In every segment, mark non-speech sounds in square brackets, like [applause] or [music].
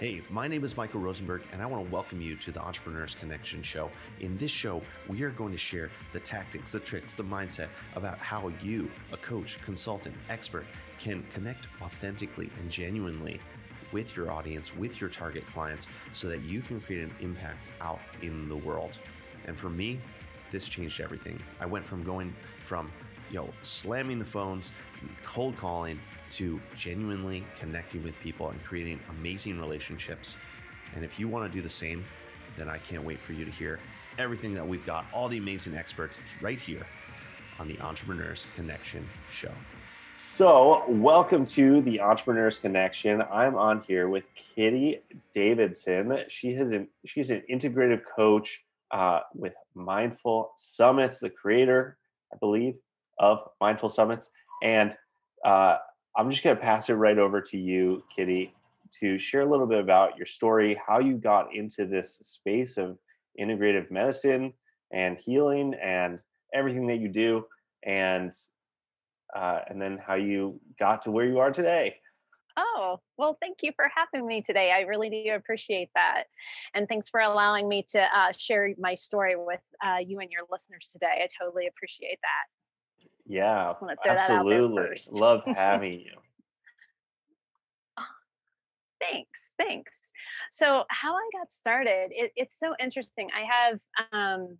Hey, my name is Michael Rosenberg, and I want to welcome you to the Entrepreneurs Connection Show. In this show, we are going to share the tactics, the tricks, the mindset about how you, a coach, consultant, expert, can connect authentically and genuinely with your audience, with your target clients, so that you can create an impact out in the world. And for me, this changed everything. I went from going from you know, slamming the phones, cold calling, to genuinely connecting with people and creating amazing relationships. And if you want to do the same, then I can't wait for you to hear everything that we've got, all the amazing experts right here on the Entrepreneurs Connection Show. So, welcome to the Entrepreneurs Connection. I'm on here with Kitty Davidson. She has an she's an integrative coach uh, with Mindful Summits, the creator, I believe, of Mindful Summits. And uh, I'm just going to pass it right over to you, Kitty, to share a little bit about your story, how you got into this space of integrative medicine and healing and everything that you do, and uh, and then how you got to where you are today. Oh, well, thank you for having me today. I really do appreciate that. And thanks for allowing me to uh, share my story with uh, you and your listeners today. I totally appreciate that. Yeah, absolutely. Love [laughs] having you. thanks, thanks. So, how I got started, it, it's so interesting. I have um,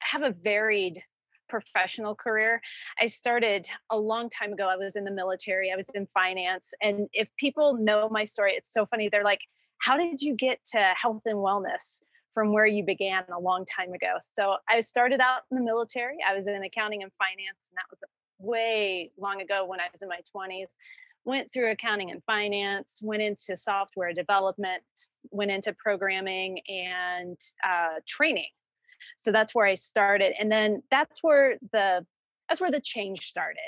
have a varied professional career. I started a long time ago. I was in the military. I was in finance, and if people know my story, it's so funny. They're like, "How did you get to health and wellness?" From where you began a long time ago. So I started out in the military. I was in accounting and finance, and that was way long ago when I was in my 20s. Went through accounting and finance, went into software development, went into programming and uh, training. So that's where I started, and then that's where the that's where the change started,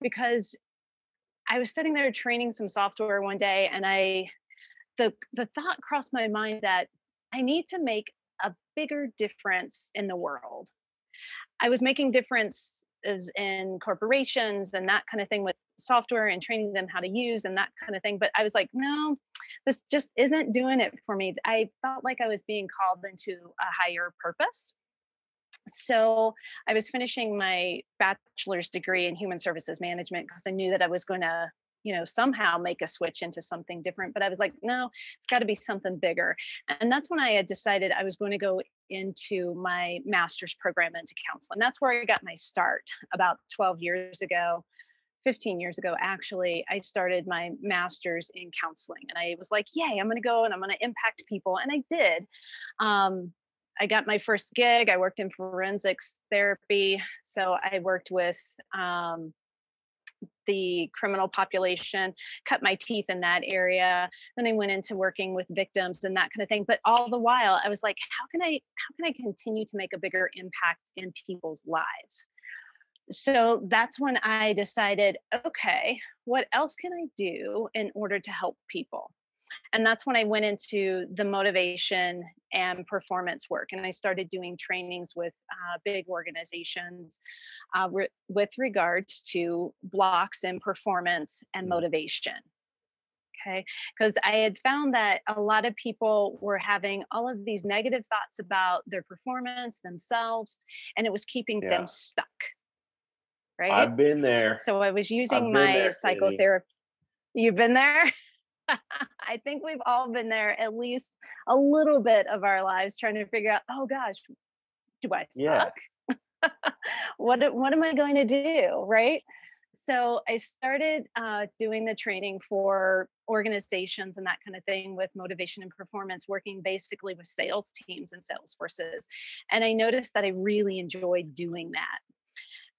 because I was sitting there training some software one day, and I the the thought crossed my mind that I need to make a bigger difference in the world. I was making differences in corporations and that kind of thing with software and training them how to use and that kind of thing. But I was like, no, this just isn't doing it for me. I felt like I was being called into a higher purpose. So I was finishing my bachelor's degree in human services management because I knew that I was going to you know somehow make a switch into something different but i was like no it's got to be something bigger and that's when i had decided i was going to go into my master's program into counseling And that's where i got my start about 12 years ago 15 years ago actually i started my master's in counseling and i was like yay i'm going to go and i'm going to impact people and i did um, I got my first gig. I worked in forensics therapy. So I worked with um, the criminal population, cut my teeth in that area. Then I went into working with victims and that kind of thing. But all the while, I was like, how can I how can I continue to make a bigger impact in people's lives? So that's when I decided, okay, what else can I do in order to help people? And that's when i went into the motivation and performance work and i started doing trainings with uh, big organizations uh, re- with regards to blocks in performance and mm-hmm. motivation okay? Because i had found that a lot of people were having all of these negative thoughts about their performance themselves and it was keeping yeah. them stuck right? I've been there. So i was using my psychotherapy. You've been there [laughs] I think we've all been there at least a little bit of our lives trying to figure out, oh gosh, do I suck? Yeah. [laughs] what what am I going to do? Right. So I started uh, doing the training for organizations and that kind of thing with motivation and performance, working basically with sales teams and sales forces. And I noticed that I really enjoyed doing that.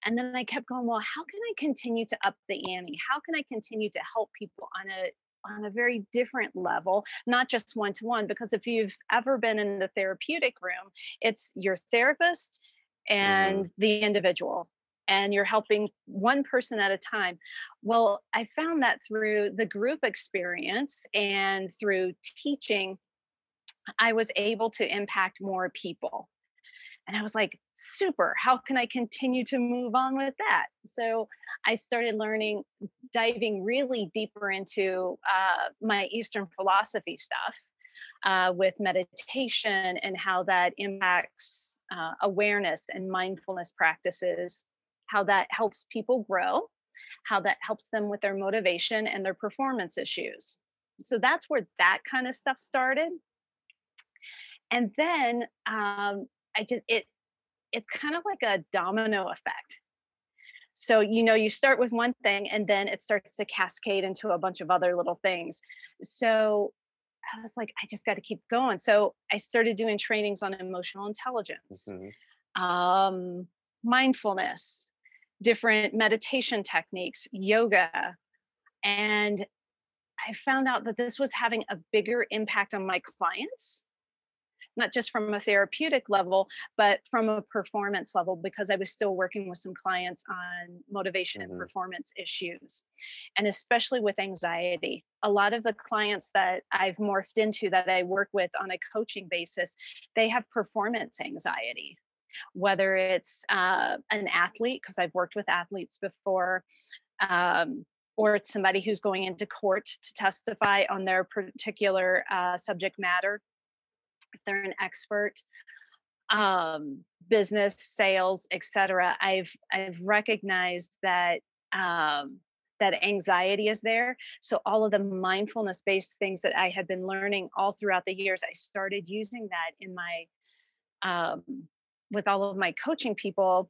And then I kept going, well, how can I continue to up the ante? How can I continue to help people on a on a very different level, not just one to one. Because if you've ever been in the therapeutic room, it's your therapist and mm-hmm. the individual, and you're helping one person at a time. Well, I found that through the group experience and through teaching, I was able to impact more people. And I was like, super, how can I continue to move on with that? So I started learning, diving really deeper into uh, my Eastern philosophy stuff uh, with meditation and how that impacts uh, awareness and mindfulness practices, how that helps people grow, how that helps them with their motivation and their performance issues. So that's where that kind of stuff started. And then um, I just it it's kind of like a domino effect. So you know you start with one thing and then it starts to cascade into a bunch of other little things. So I was like, I just got to keep going. So I started doing trainings on emotional intelligence, mm-hmm. um, mindfulness, different meditation techniques, yoga. And I found out that this was having a bigger impact on my clients not just from a therapeutic level, but from a performance level, because I was still working with some clients on motivation mm-hmm. and performance issues, and especially with anxiety. A lot of the clients that I've morphed into that I work with on a coaching basis, they have performance anxiety. Whether it's uh, an athlete, because I've worked with athletes before, um, or it's somebody who's going into court to testify on their particular uh, subject matter if they're an expert um, business sales etc i've i've recognized that um, that anxiety is there. So all of the mindfulness based things that i had been learning all throughout the years i started using that in my um, with all of my coaching people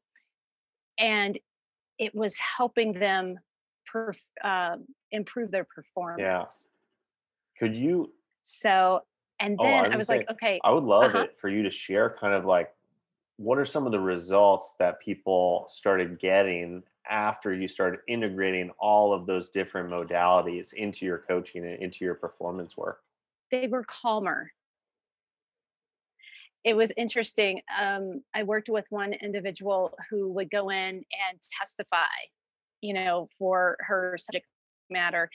and it was helping them perf- uh, improve their performance. Yeah could you so and then oh, I, I, was like, okay. I would love uh-huh. it for you to share kind of like what are some of the results that people started getting after you started integrating all of those different modalities into your coaching and into your performance work? They were calmer. It was interesting. Um, I worked with one individual who would go in and testify, you know, for her subject matter.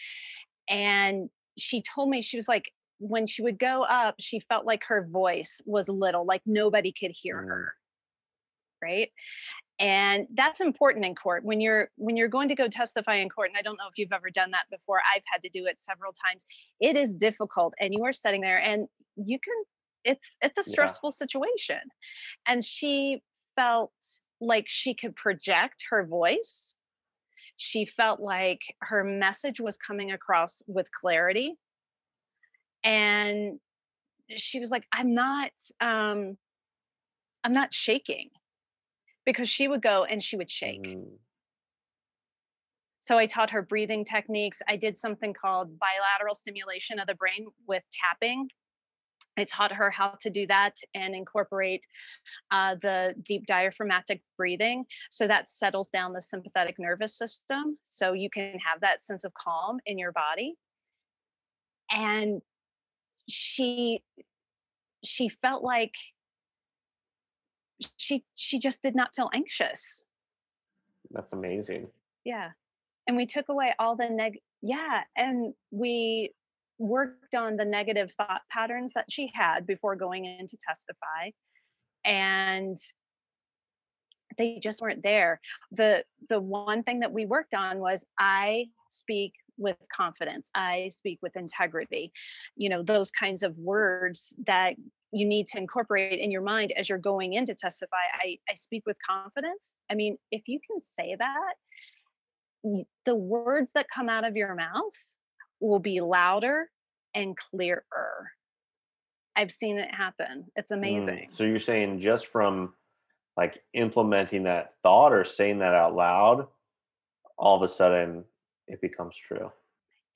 And she told me, she was like, when she would go up, she felt like her voice was little, like nobody could hear mm. her. Right. And that's important in court when you're when you're going to go testify in court. And I don't know if you've ever done that before. I've had to do it several times. It is difficult, and you are sitting there, and you can. It's it's a stressful yeah. situation, and she felt like she could project her voice. She felt like her message was coming across with clarity and she was like i'm not um i'm not shaking because she would go and she would shake mm. so i taught her breathing techniques i did something called bilateral stimulation of the brain with tapping I taught her how to do that and incorporate uh, the deep diaphragmatic breathing. So that settles down the sympathetic nervous system. So you can have that sense of calm in your body. And she she felt like she she just did not feel anxious. That's amazing. Yeah and we took away all the neg yeah and we worked on the negative thought patterns that she had before going in to testify and they just weren't there. The the one thing that we worked on was i speak with confidence i speak with integrity. You know those kinds of words that you need to incorporate in your mind as you're going in to testify i i speak with confidence. I mean if you can say that the words that come out of your mouth will be louder and clearer. I've seen it happen. It's mm, amazing. mm, so you're saying just from like implementing that thought or saying that out loud all of a sudden it becomes true.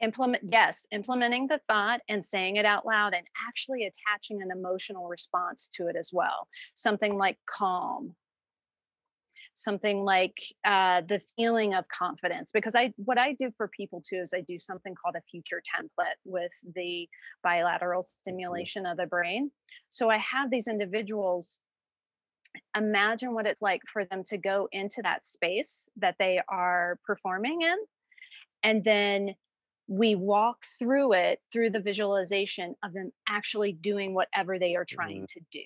Implement yes implementing the thought and saying it out loud and actually attaching an emotional response to it as well something like calm. Something like uh, the feeling of confidence because i what i do for people too is i do something called a future template with the bilateral mm-hmm. stimulation of the brain. So i have these individuals imagine what it's like for them to go into that space that they are performing in and then we walk through it through the visualization of them actually doing whatever they are trying mm-hmm. to do.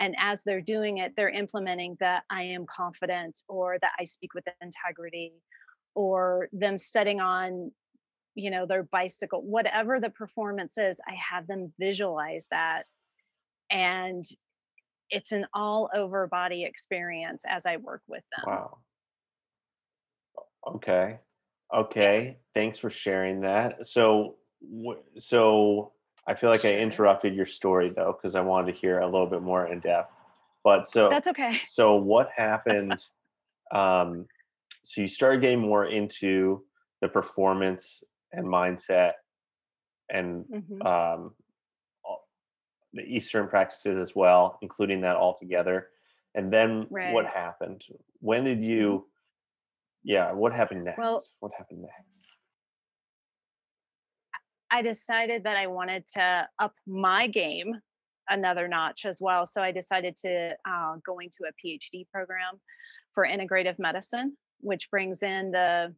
And as they're doing it they're implementing that i am confident or that i speak with integrity or them setting on you know their bicycle whatever the performance is i have them visualize that. And it's an all over body experience as i work with them. Wow. Okay okay thanks for sharing that so so I feel like. I interrupted your story though because I wanted to hear a little bit more in depth. But so that's okay. So what happened? um, so you started getting more into the performance and mindset and mm-hmm. um, the Eastern practices as well, including that all together. And then right. what happened? When did you? Yeah, what happened next? Well, what happened next? I decided that I wanted to up my game another notch as well. So I decided to uh, go into a PhD program for integrative medicine, which brings in the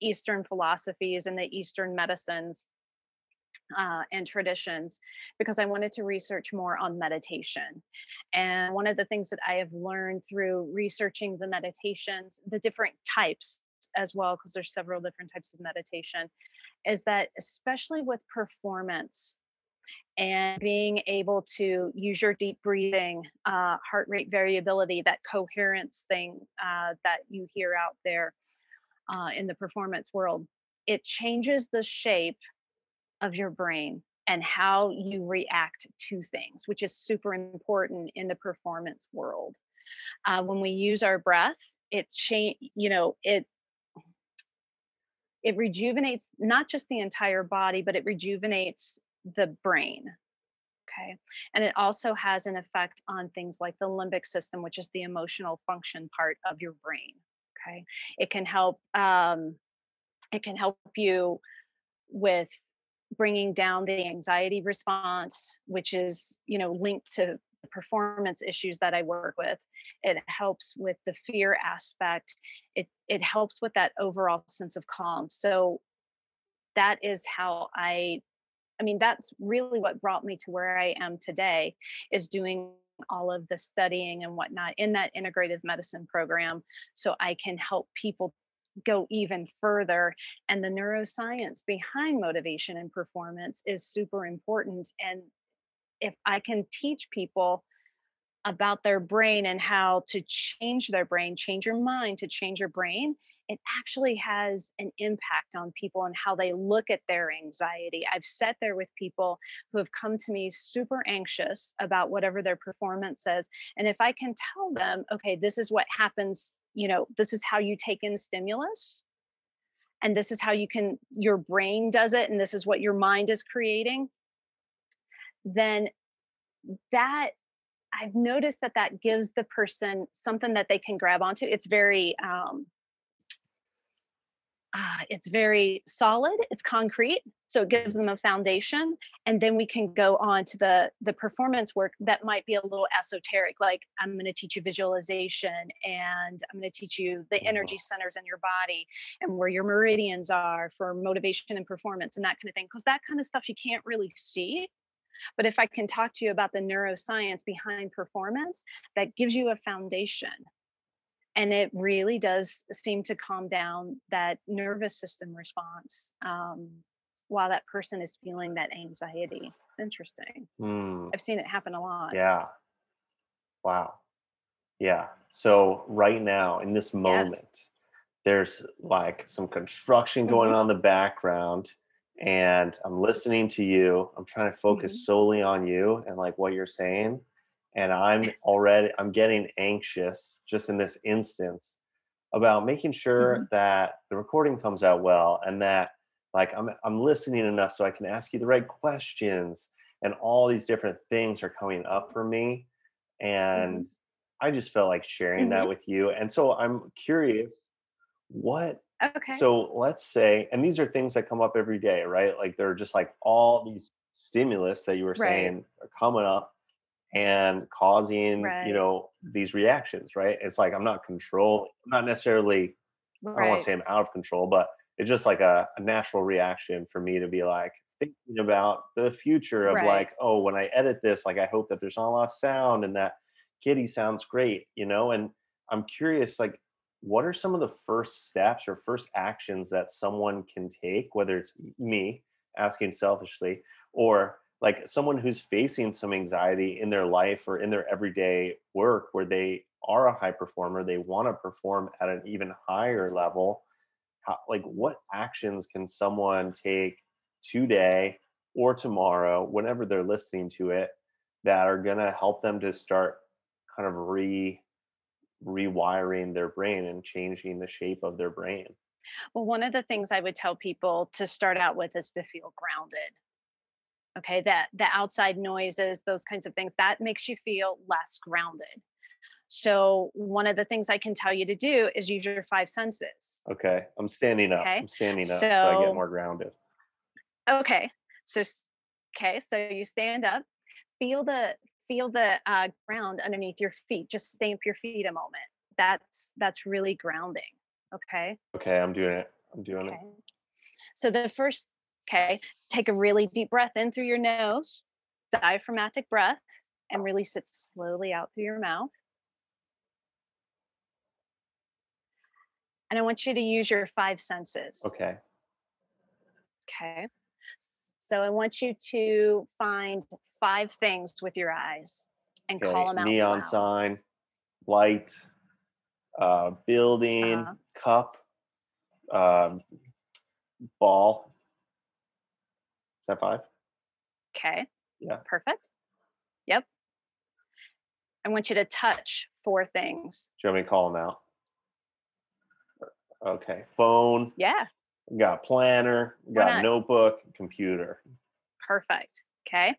Eastern philosophies and the Eastern medicines uh, and traditions because I wanted to research more on meditation. And one of the things that I have learned through researching the meditations, the different types as well, because there's several different types of meditation, is that especially with performance and being able to use your deep breathing, uh, heart rate variability, that coherence thing uh, that you hear out there uh, in the performance world, it changes the shape of your brain and how you react to things, which is super important in the performance world. Uh, when we use our breath, it change, you know, it it rejuvenates not just the entire body, but it rejuvenates the brain. Okay. And it also has an effect on things like the limbic system, which is the emotional function part of your brain. Okay. It can help, um, it can help you with bringing down the anxiety response, which is, you know, linked to the performance issues that I work with. It helps with the fear aspect. It it helps with that overall sense of calm. So that is how I I mean that's really what brought me to where I am today is doing all of the studying and whatnot in that integrative medicine program so I can help people go even further and the neuroscience behind motivation and performance is super important and if I can teach people about their brain and how to change their brain, change your mind to change your brain, it actually has an impact on people and how they look at their anxiety. I've sat there with people who have come to me super anxious about whatever their performance says. And if I can tell them, okay, this is what happens, you know, this is how you take in stimulus, and this is how you can, your brain does it, and this is what your mind is creating, then that I've noticed that that gives the person something that they can grab onto. It's very, um, uh, it's very solid. It's concrete, so it gives them a foundation, and then we can go on to the the performance work that might be a little esoteric. Like I'm going to teach you visualization, and I'm going to teach you the energy centers in your body and where your meridians are for motivation and performance and that kind of thing. Because that kind of stuff you can't really see but if I can talk to you about the neuroscience behind performance, that gives you a foundation. And it really does seem to calm down that nervous system response um, while that person is feeling that anxiety. It's interesting. Mm. I've seen it happen a lot. Yeah. Wow. Yeah. So, right now, in this moment, yeah. there's like some construction going mm-hmm. on in the background and I'm listening to you. I'm trying to focus mm-hmm. solely on you and like what you're saying. And I'm already I'm getting anxious just in this instance about making sure mm-hmm. that the recording comes out well and that like I'm I'm listening enough so I can ask you the right questions and all these different things are coming up for me and mm-hmm. I just felt like sharing that mm-hmm. with you. And so I'm curious what Okay. So let's say, and these are things that come up every day, right? Like they're just like all these stimulus that you were saying right. are coming up and causing, right. you know, these reactions, right? It's like I'm not control, I'm not necessarily, right. I don't want to say I'm out of control, but it's just like a, a, natural reaction for me to be like thinking about the future of like, oh, when I edit this, like I hope that there's not a lot of sound and that, kitty sounds great you know and i'm curious like what are some of the first steps or first actions that someone can take whether it's me asking selfishly or like someone who's facing some anxiety in their life or in their everyday work where they are a high performer they want to perform at an even higher level how, like what actions can someone take today or tomorrow whenever they're listening to it that are going to help them to start kind of re rewiring their brain and changing the shape of their brain? Well one of the things i would tell people to start out with is to feel grounded okay that the outside noises those kinds of things that makes you feel less grounded so one of the things I can tell you to do is use your five senses. Okay. I'm standing up. Okay? I'm standing up so, so I get more grounded. Okay. So okay, so you stand up, feel the feel the uh, ground underneath your feet. Just stamp your feet a moment. That's that's really grounding. Okay. Okay, I'm doing it. I'm doing okay. it. So the first, okay, take a really deep breath in through your nose, diaphragmatic breath, and release it slowly out through your mouth. and I want you to use your five senses. Okay. Okay. So I want you to find five things with your eyes and okay. call them out. Neon loud. sign, light, uh, building, uh-huh. cup, um, ball. Is that five? Okay. Yeah. Perfect. Yep. I want you to touch four things. Do you want me to call them out? Okay. Phone. Yeah. Got planner, got notebook, computer. Perfect. Okay.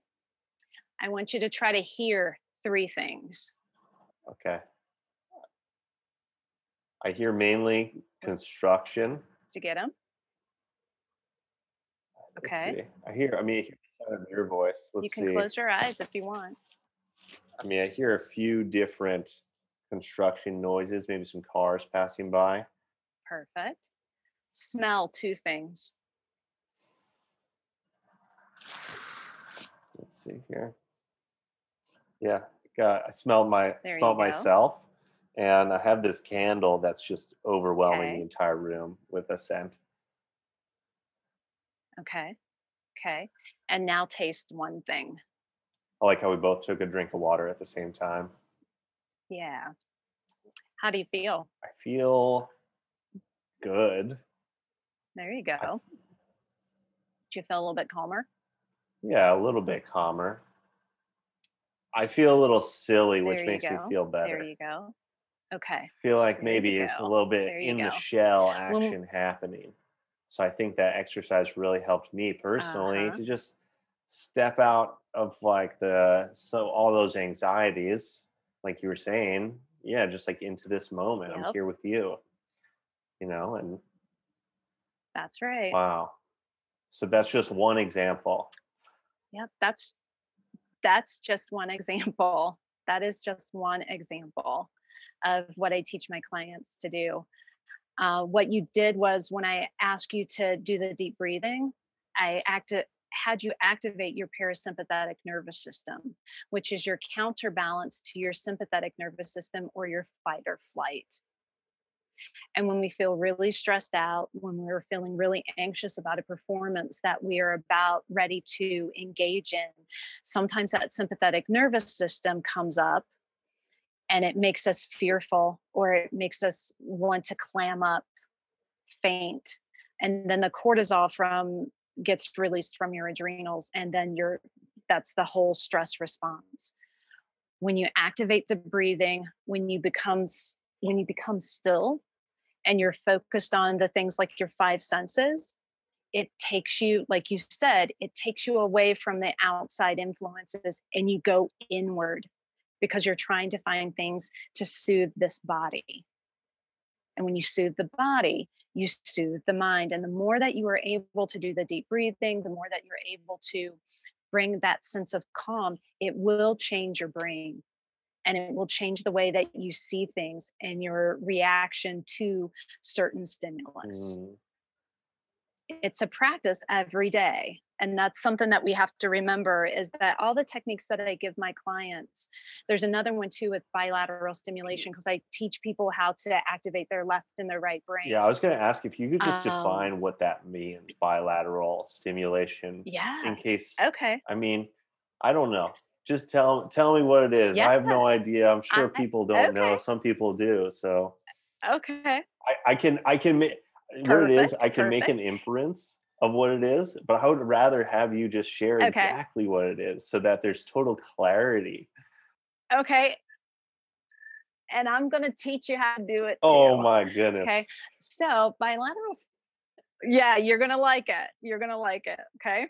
I want you to try to hear three things. Okay. I hear mainly construction. Did you get them? Okay. I hear, I mean, I hear the sound of your voice. Let's you can see. close your eyes if you want. I mean, I hear a few different construction noises, maybe some cars passing by. Perfect. Smell two things. Let's see here. Yeah, got I smelled my there smelled myself and I have this candle that's just overwhelming okay. the entire room with a scent. Okay. Okay. And now taste one thing. I like how we both took a drink of water at the same time. Yeah. How do you feel? I feel good. There you go. I, Did you feel a little bit calmer? Yeah, a little bit calmer. I feel a little silly, there which makes go. me feel better. There you go. Okay. I feel like there maybe it's a little bit in go. the shell action happening. So I think that exercise really helped me personally uh-huh. to just step out of like the so all those anxieties, like you were saying, yeah, just like into this moment. Yep. I'm here with you you know, and that's right. Wow. So that's just one example. Yep, that's that's just one [laughs] example. That is just one example of what I teach my clients to do. Uh, what you did was when I asked you to do the deep breathing, I had you activate your parasympathetic nervous system, which is your counterbalance to your sympathetic nervous system or your fight or flight. And when we feel really stressed out, when we're feeling really anxious about a performance that we are about ready to engage in, sometimes that sympathetic nervous system comes up and it makes us fearful or it makes us want to clam up, faint. And then the cortisol from gets released from your adrenals and then you're that's the whole stress response when you activate the breathing when you become when you become still and you're focused on the things like your five senses, it takes you, like you said, it takes you away from the outside influences and you go inward because you're trying to find things to soothe this body. And when you soothe the body, you soothe the mind. And the more that you are able to do the deep breathing, the more that you're able to bring that sense of calm, it will change your brain and it will change the way that you see things and your reaction to certain stimulus. Mm. It's a practice every day, and that's something that we have to remember is that all the techniques that i give my clients there's another one too with bilateral stimulation because i teach people how to activate their left and their right brain Yeah, I was going to ask if you could just Um, define what that means, bilateral stimulation, yeah in case. okay I mean, I don't know. Just tell tell me what it is. yeah. I have no idea. I'm sure I- people don't know. Some people do. So okay I, I can I can make what it is. I can make an inference of what it is, but I would rather have you just share Okay. exactly what it is, so that there's total clarity. okay and i'm going to teach you how to do it Oh too. my goodness. Okay. So bilateral, yeah, you're gonna like it. You're gonna like it. Okay.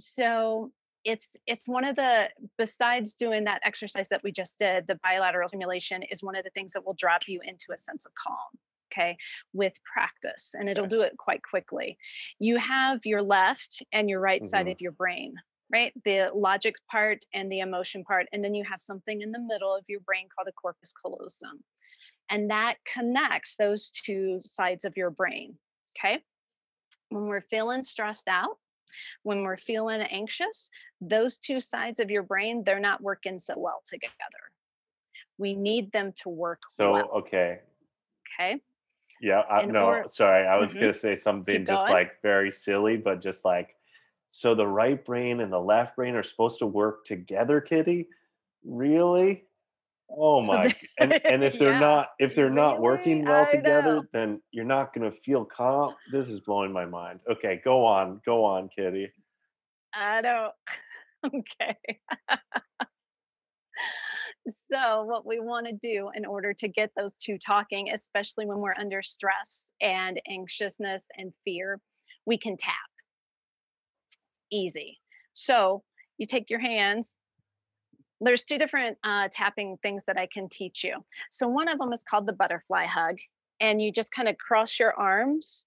So it's it's one of the besides doing that exercise that we just did, the bilateral stimulation is one of the things that will drop you into a sense of calm. Okay, with practice, and it'll Okay. do it quite quickly. You have your left and your right side Mhm. of your brain, right? The logic part and the emotion part, and then you have something in the middle of your brain called the corpus callosum and that connects those two sides of your brain. Okay. When we're feeling stressed out, when we're feeling anxious, those two sides of your brain, they're not working so well together. We need them to work So well. okay. Okay. Yeah, I, In no, or- sorry. I was Mhm. gonna say something just like very silly, but just like, so the right brain and the left brain are supposed to work together, Kitty? Really? Oh [laughs] my! And and if they're Yeah, not if they're not working well I together, know. then you're not gonna feel calm. This is blowing my mind. Okay, go on, go on, Kitty. I don't. [laughs] Okay. [laughs] so, what we want to do in order to get those two talking, especially when we're under stress and anxiousness and fear, we can tap. Easy. So, you take your hands. There's two different uh, tapping things that I can teach you. So, one of them is called the butterfly hug, and you just kind of cross your arms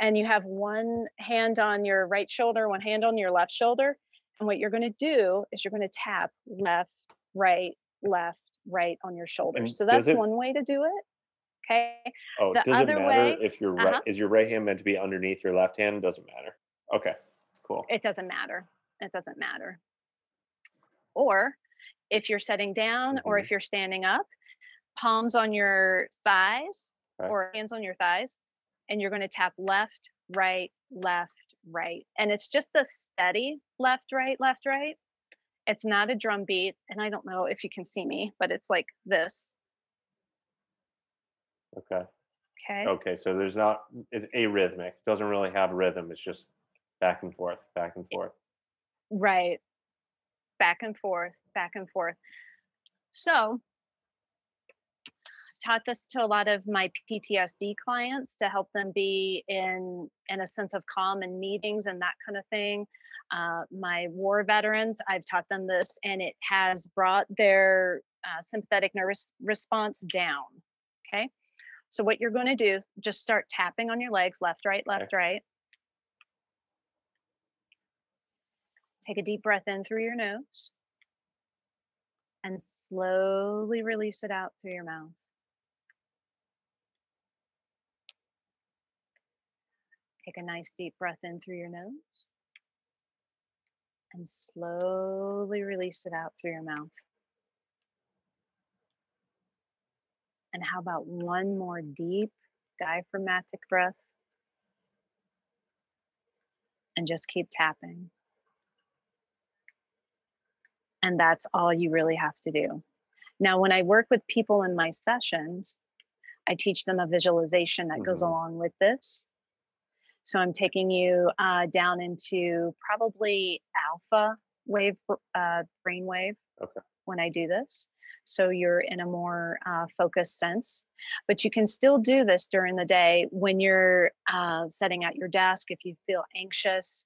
and you have one hand on your right shoulder, one hand on your left shoulder. And what you're going to do is you're going to tap left, right, left, right on your shoulders. And So that's it- one way to do it. Okay. Oh, The does it matter way- if your right uh-huh. is your right hand meant to be underneath your left hand? Doesn't matter. Okay, cool. It doesn't matter. It doesn't matter. Or if you're sitting down or Mhm. if you're standing up, palms on your thighs Okay. or hands on your thighs, and you're going to tap left, right, left, right. And it's just the steady left, right, left, right. It's not a drum beat. And I don't know if you can see me, but it's like this. Okay. Okay. Okay, so there's not it's arrhythmic. Doesn't really have rhythm. It's just back and forth, back and forth. Right. Back and forth, back and forth. So, taught this to a lot of my PTSD clients to help them be in in a sense of calm in meetings and that kind of thing. Uh, my war veterans, I've taught them this, and it has brought their uh, sympathetic nervous response down. Okay. So what you're going to do, just start tapping on your legs, left, right, left, right. Take a deep breath in through your nose and slowly release it out through your mouth. Take a nice deep breath in through your nose and slowly release it out through your mouth. And how about one more deep diaphragmatic breath? And just keep tapping. And that's all you really have to do. Now, when I work with people in my sessions, I teach them a visualization that goes Mhm. along with this. So I'm taking you uh, down into probably alpha wave, uh, brain wave Okay. when I do this. So you're in a more uh, focused sense. But you can still do this during the day when you're uh, setting at your desk if you feel anxious.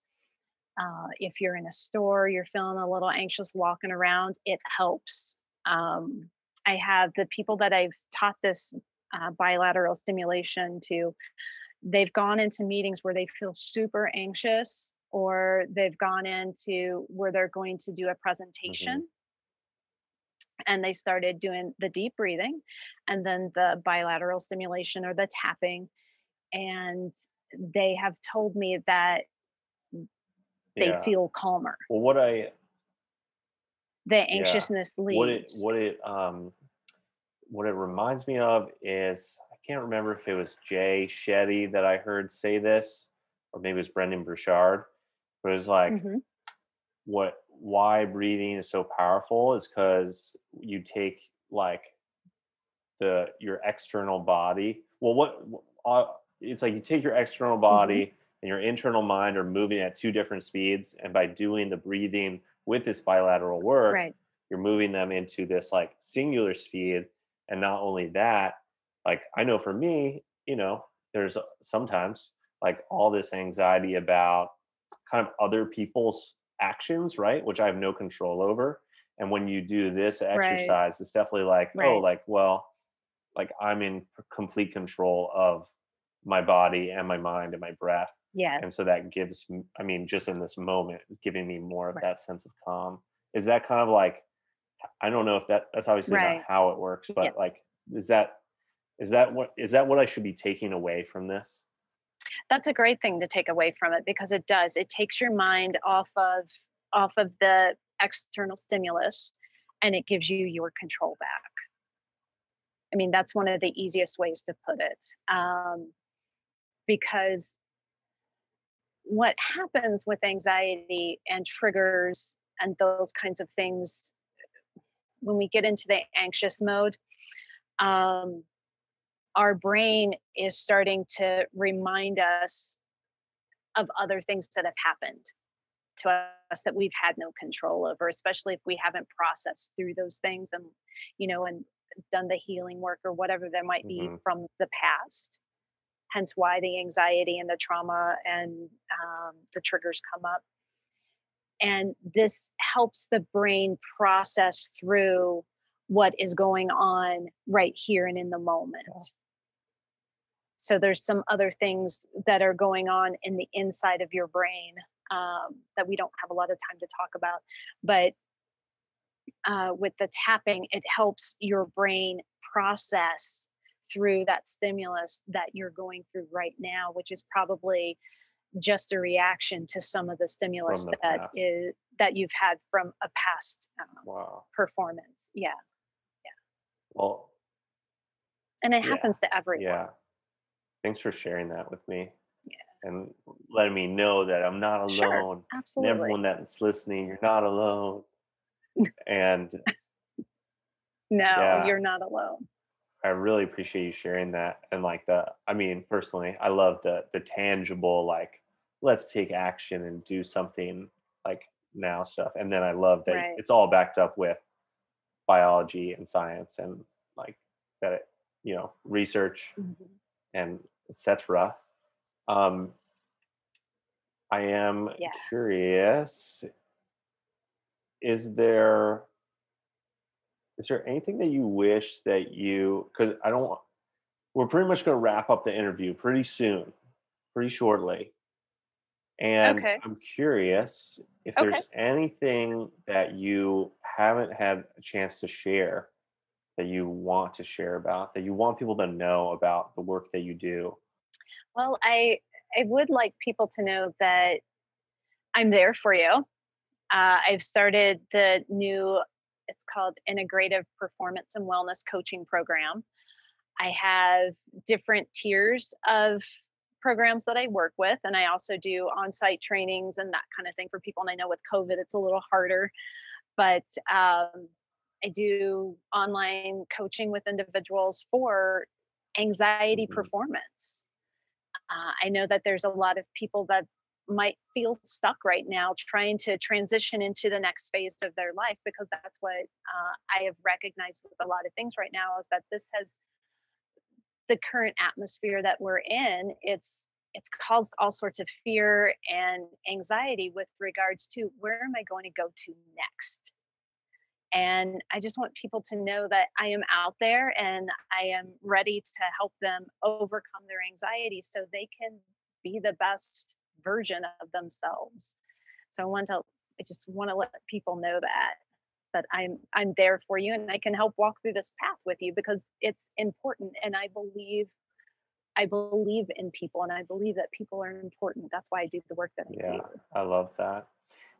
Uh, if you're in a store, you're feeling a little anxious walking around, it helps. Um, I have the people that I've taught this uh, bilateral stimulation to, they've gone into meetings where they feel super anxious or they've gone into where they're going to do a presentation and they started doing the deep breathing and then the bilateral stimulation or the tapping and they have told me that they Yeah. feel calmer. Well, what I The anxiousness leaves. what it what it um what it reminds me of is can't remember if it was Jay Shetty that I heard say this, or maybe it was Brendon Burchard. But it was like Mhm. what why breathing is so powerful is because you take like the your external body. Well, what uh, it's like you take your external body and your internal mind are moving at two different speeds, and by doing the breathing with this bilateral work, Right. you're moving them into this like singular speed and not only that like i know for me you know there's sometimes like all this anxiety about kind of other people's actions right which i have no control over and when you do this exercise it's definitely like oh like well like i'm in complete control of my body and my mind and my breath yeah and so that gives i mean just in this moment is giving me more of Right. that sense of calm is that kind of like i don't know if that that's obviously Right. not how it works but Yes. like is that is that what is that what i should be taking away from this That's a great thing to take away from it because it does. It takes your mind off of off of the external stimulus and it gives you your control back. I mean, that's one of the easiest ways to put it. Um, because what happens with anxiety and triggers and those kinds of things when we get into the anxious mode um, our brain is starting to remind us of other things that have happened to us that we've had no control over especially if we haven't processed through those things and you know and done the healing work or whatever there might be Mhm. from the past. Hence why the anxiety and the trauma and um, the triggers come up. And this helps the brain process through what is going on right here and in the moment so there's some other things that are going on in the inside of your brain um, that we don't have a lot of time to talk about but uh, with the tapping it helps your brain process through that stimulus that you're going through right now which is probably just a reaction to some of the stimulus the that past. is that you've had from a past um, wow. performance. Yeah. Yeah. well and it Yeah, happens to everyone. Yeah thanks for sharing that with me Yeah. and letting me know that i'm not alone Sure, and absolutely everyone that's listening you're not alone [laughs] and no yeah. you're not alone I really appreciate you sharing that. And like the, I mean, personally, I love the the tangible, like, let's take action and do something like now stuff. And then I love that Right. it's all backed up with biology and science and like that, it, you know, research Mhm. and etc. Um, I am Yeah. curious. Is there is there anything that you wish that you because I don't we're pretty much going to wrap up the interview pretty soon, pretty shortly. And Okay. I'm curious if Okay. there's anything that you haven't had a chance to share that you want to share about, that you want people to know about the work that you do. Well, I I would like people to know that I'm there for you. Uh, I've started the new. It's called Integrative Performance and Wellness Coaching Program. I have different tiers of programs that I work with, and I also do on-site trainings and that kind of thing for people. And I know with COVID, it's a little harder, but um, I do online coaching with individuals for anxiety Mhm. performance. Uh, I know that there's a lot of people that might feel stuck right now trying to transition into the next phase of their life because that's what uh, I have recognized with a lot of things right now is that this has the current atmosphere that we're in it's it's caused all sorts of fear and anxiety with regards to where am I going to go to next and I just want people to know that I am out there and I am ready to help them overcome their anxiety so they can be the best version of themselves. So I want to I just want to let people know that that I'm I'm there for you and I can help walk through this path with you because it's important and I believe I believe in people and I believe that people are important. That's why I do the work that I do. Yeah, do. I love that.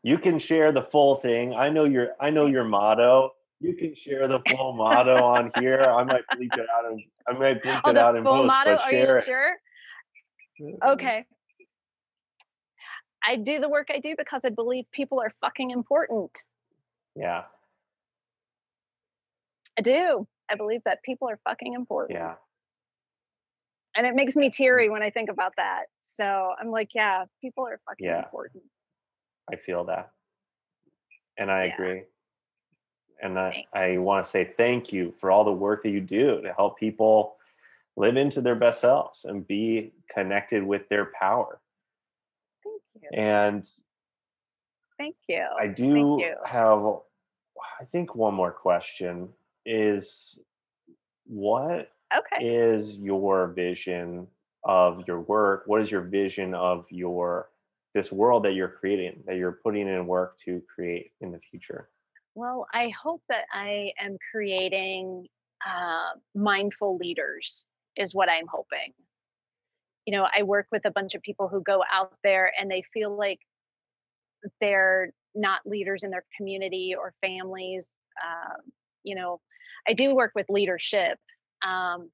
You can share the full thing. I know your I know your motto. You can share the [laughs] full motto on here. I might bleep it out and I might bleep Oh, it out in full post, motto? but Are you it. sure? Mm-hmm. Okay. I do the work I do because I believe people are fucking important. Yeah, I do. I believe that people are fucking important. yeah, And it makes me mm-hmm. teary when I think about that. So I'm like, yeah, people are fucking Yeah. important. I feel that. And I Yeah. agree. And I, Thanks. I want to say thank you for all the work that you do to help people live into their best selves and be connected with their power. Thank you. And Thank you. I do you. have, I think, one more question is what Okay. is your vision of your work? What is your vision of your this world that you're creating, that you're putting in work to create in the future? Well, I hope that I am creating uh, mindful leaders, is what I'm hoping. You know, I work with a bunch of people who go out there and they feel like they're not leaders in their community or families. Um, you know, I do work with leadership, um,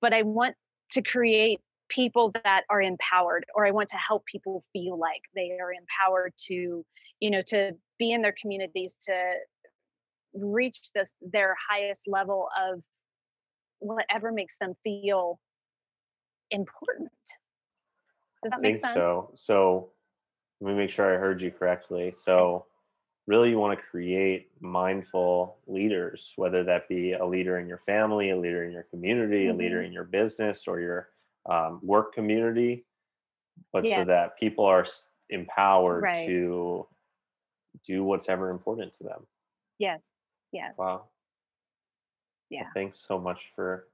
but I want to create people that are empowered, or I want to help people feel like they are empowered to, you know, to be in their communities, to reach this their highest level of whatever makes them feel important. Does that I make sense? so. So let me make sure I heard you correctly. So really you want to create mindful leaders, whether that be a leader in your family, a leader in your community, a leader Mhm. in your business or your um, work community, but so that people are empowered Right. to do what's ever important to them. Yes. Yes. Wow. Well, Yeah. thanks so much for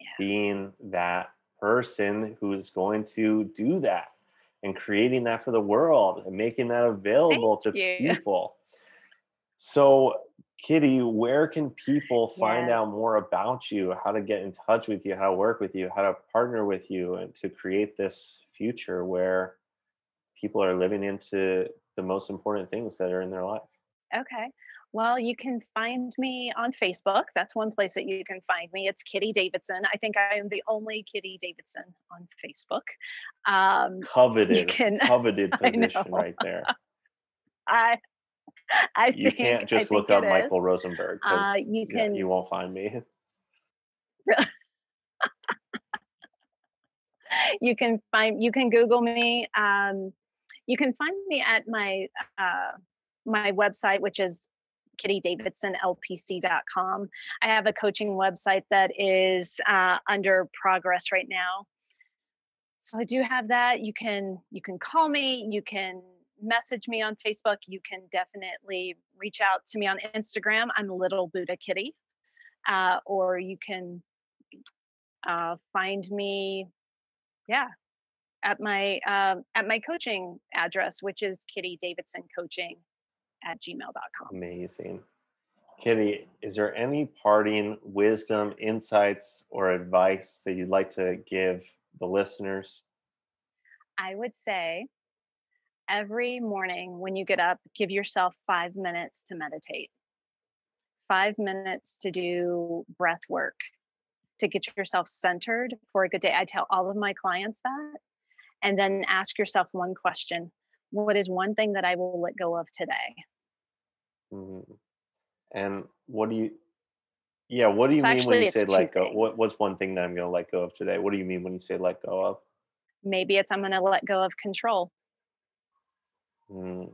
Yeah. being that person who's going to do that and creating that for the world and making that available to you. people. So, Kitty, where can people find out more about you, how to get in touch with you, how to work with you, how to partner with you, and to create this future where people are living into the most important things that are in their life? Okay. Well, you can find me on Facebook. That's one place that you can find me. It's Kitty Davidson. I think I am the only Kitty Davidson on Facebook. Um, Coveted, can- coveted [laughs] position right there. [laughs] I, [laughs] I You think can't just look up is. Michael Rosenberg Uh, because you yeah, can- you won't find me. [laughs] [laughs] you can find you can google me um, you can find me at my uh, my website which is kittydavidsonlpc.com i have a coaching website that is uh, under progress right now so i do have that you can you can call me you can message me on facebook you can definitely reach out to me on instagram i'm little buddha kitty uh, or you can uh, find me yeah at my um, at my coaching address which is kitty davidson coaching at gmail.com Amazing. Kitty, is there any parting wisdom, insights, or advice that you'd like to give the listeners? i would say every morning when you get up give yourself five minutes to meditate five minutes to do breath work to get yourself centered for a good day i tell all of my clients that and then ask yourself one question what is one thing that i will let go of today Mhm. And what do you, yeah, what do you So mean when you say let go? What, what's one thing that I'm going to let go of today? What do you mean when you say let go of? maybe it's i'm going to let go of control Mm,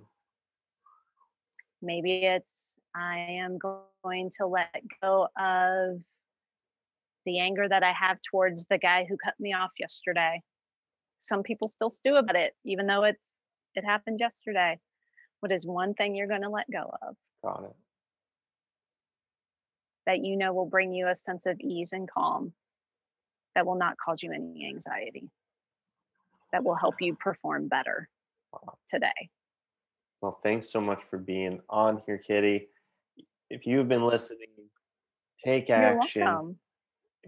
maybe it's i am going to let go of the anger that i have towards the guy who cut me off yesterday. Some people still stew about it even though it's it happened yesterday. What is one thing you're going to let go of? Got it. that you know will bring you a sense of ease and calm. That will not cause you any anxiety. That will help you perform better Wow. today Well, thanks so much for being on here, Kitty. If you've been listening, take action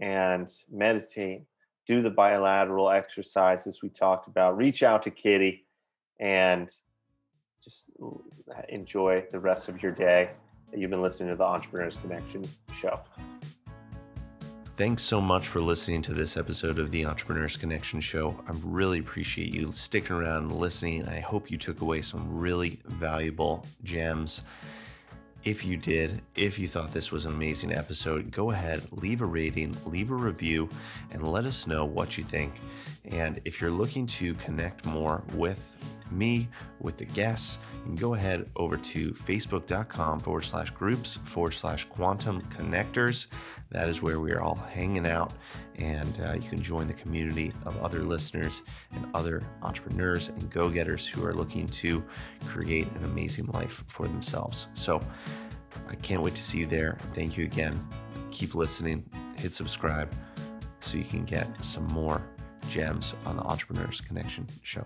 and meditate do the bilateral exercises we talked about. Reach out to Kitty and just enjoy the rest of your day. You've been listening to the Entrepreneurs Connection show. Thanks so much for listening to this episode of the Entrepreneurs Connection Show. I really appreciate you sticking around and listening. I hope you took away some really valuable gems. If you did, if you thought this was an amazing episode, go ahead, leave a rating, leave a review, and let us know what you think. And if you're looking to connect more with me, with the guests, you can go ahead over to facebook.com forward slash groups forward slash quantum connectors. That is where we are all hanging out, and uh, you can join the community of other listeners and other entrepreneurs and go getters who are looking to create an amazing life for themselves. So I can't wait to see you there. Thank you again. Keep listening, hit subscribe so you can get some more gems on the Entrepreneurs Connection show.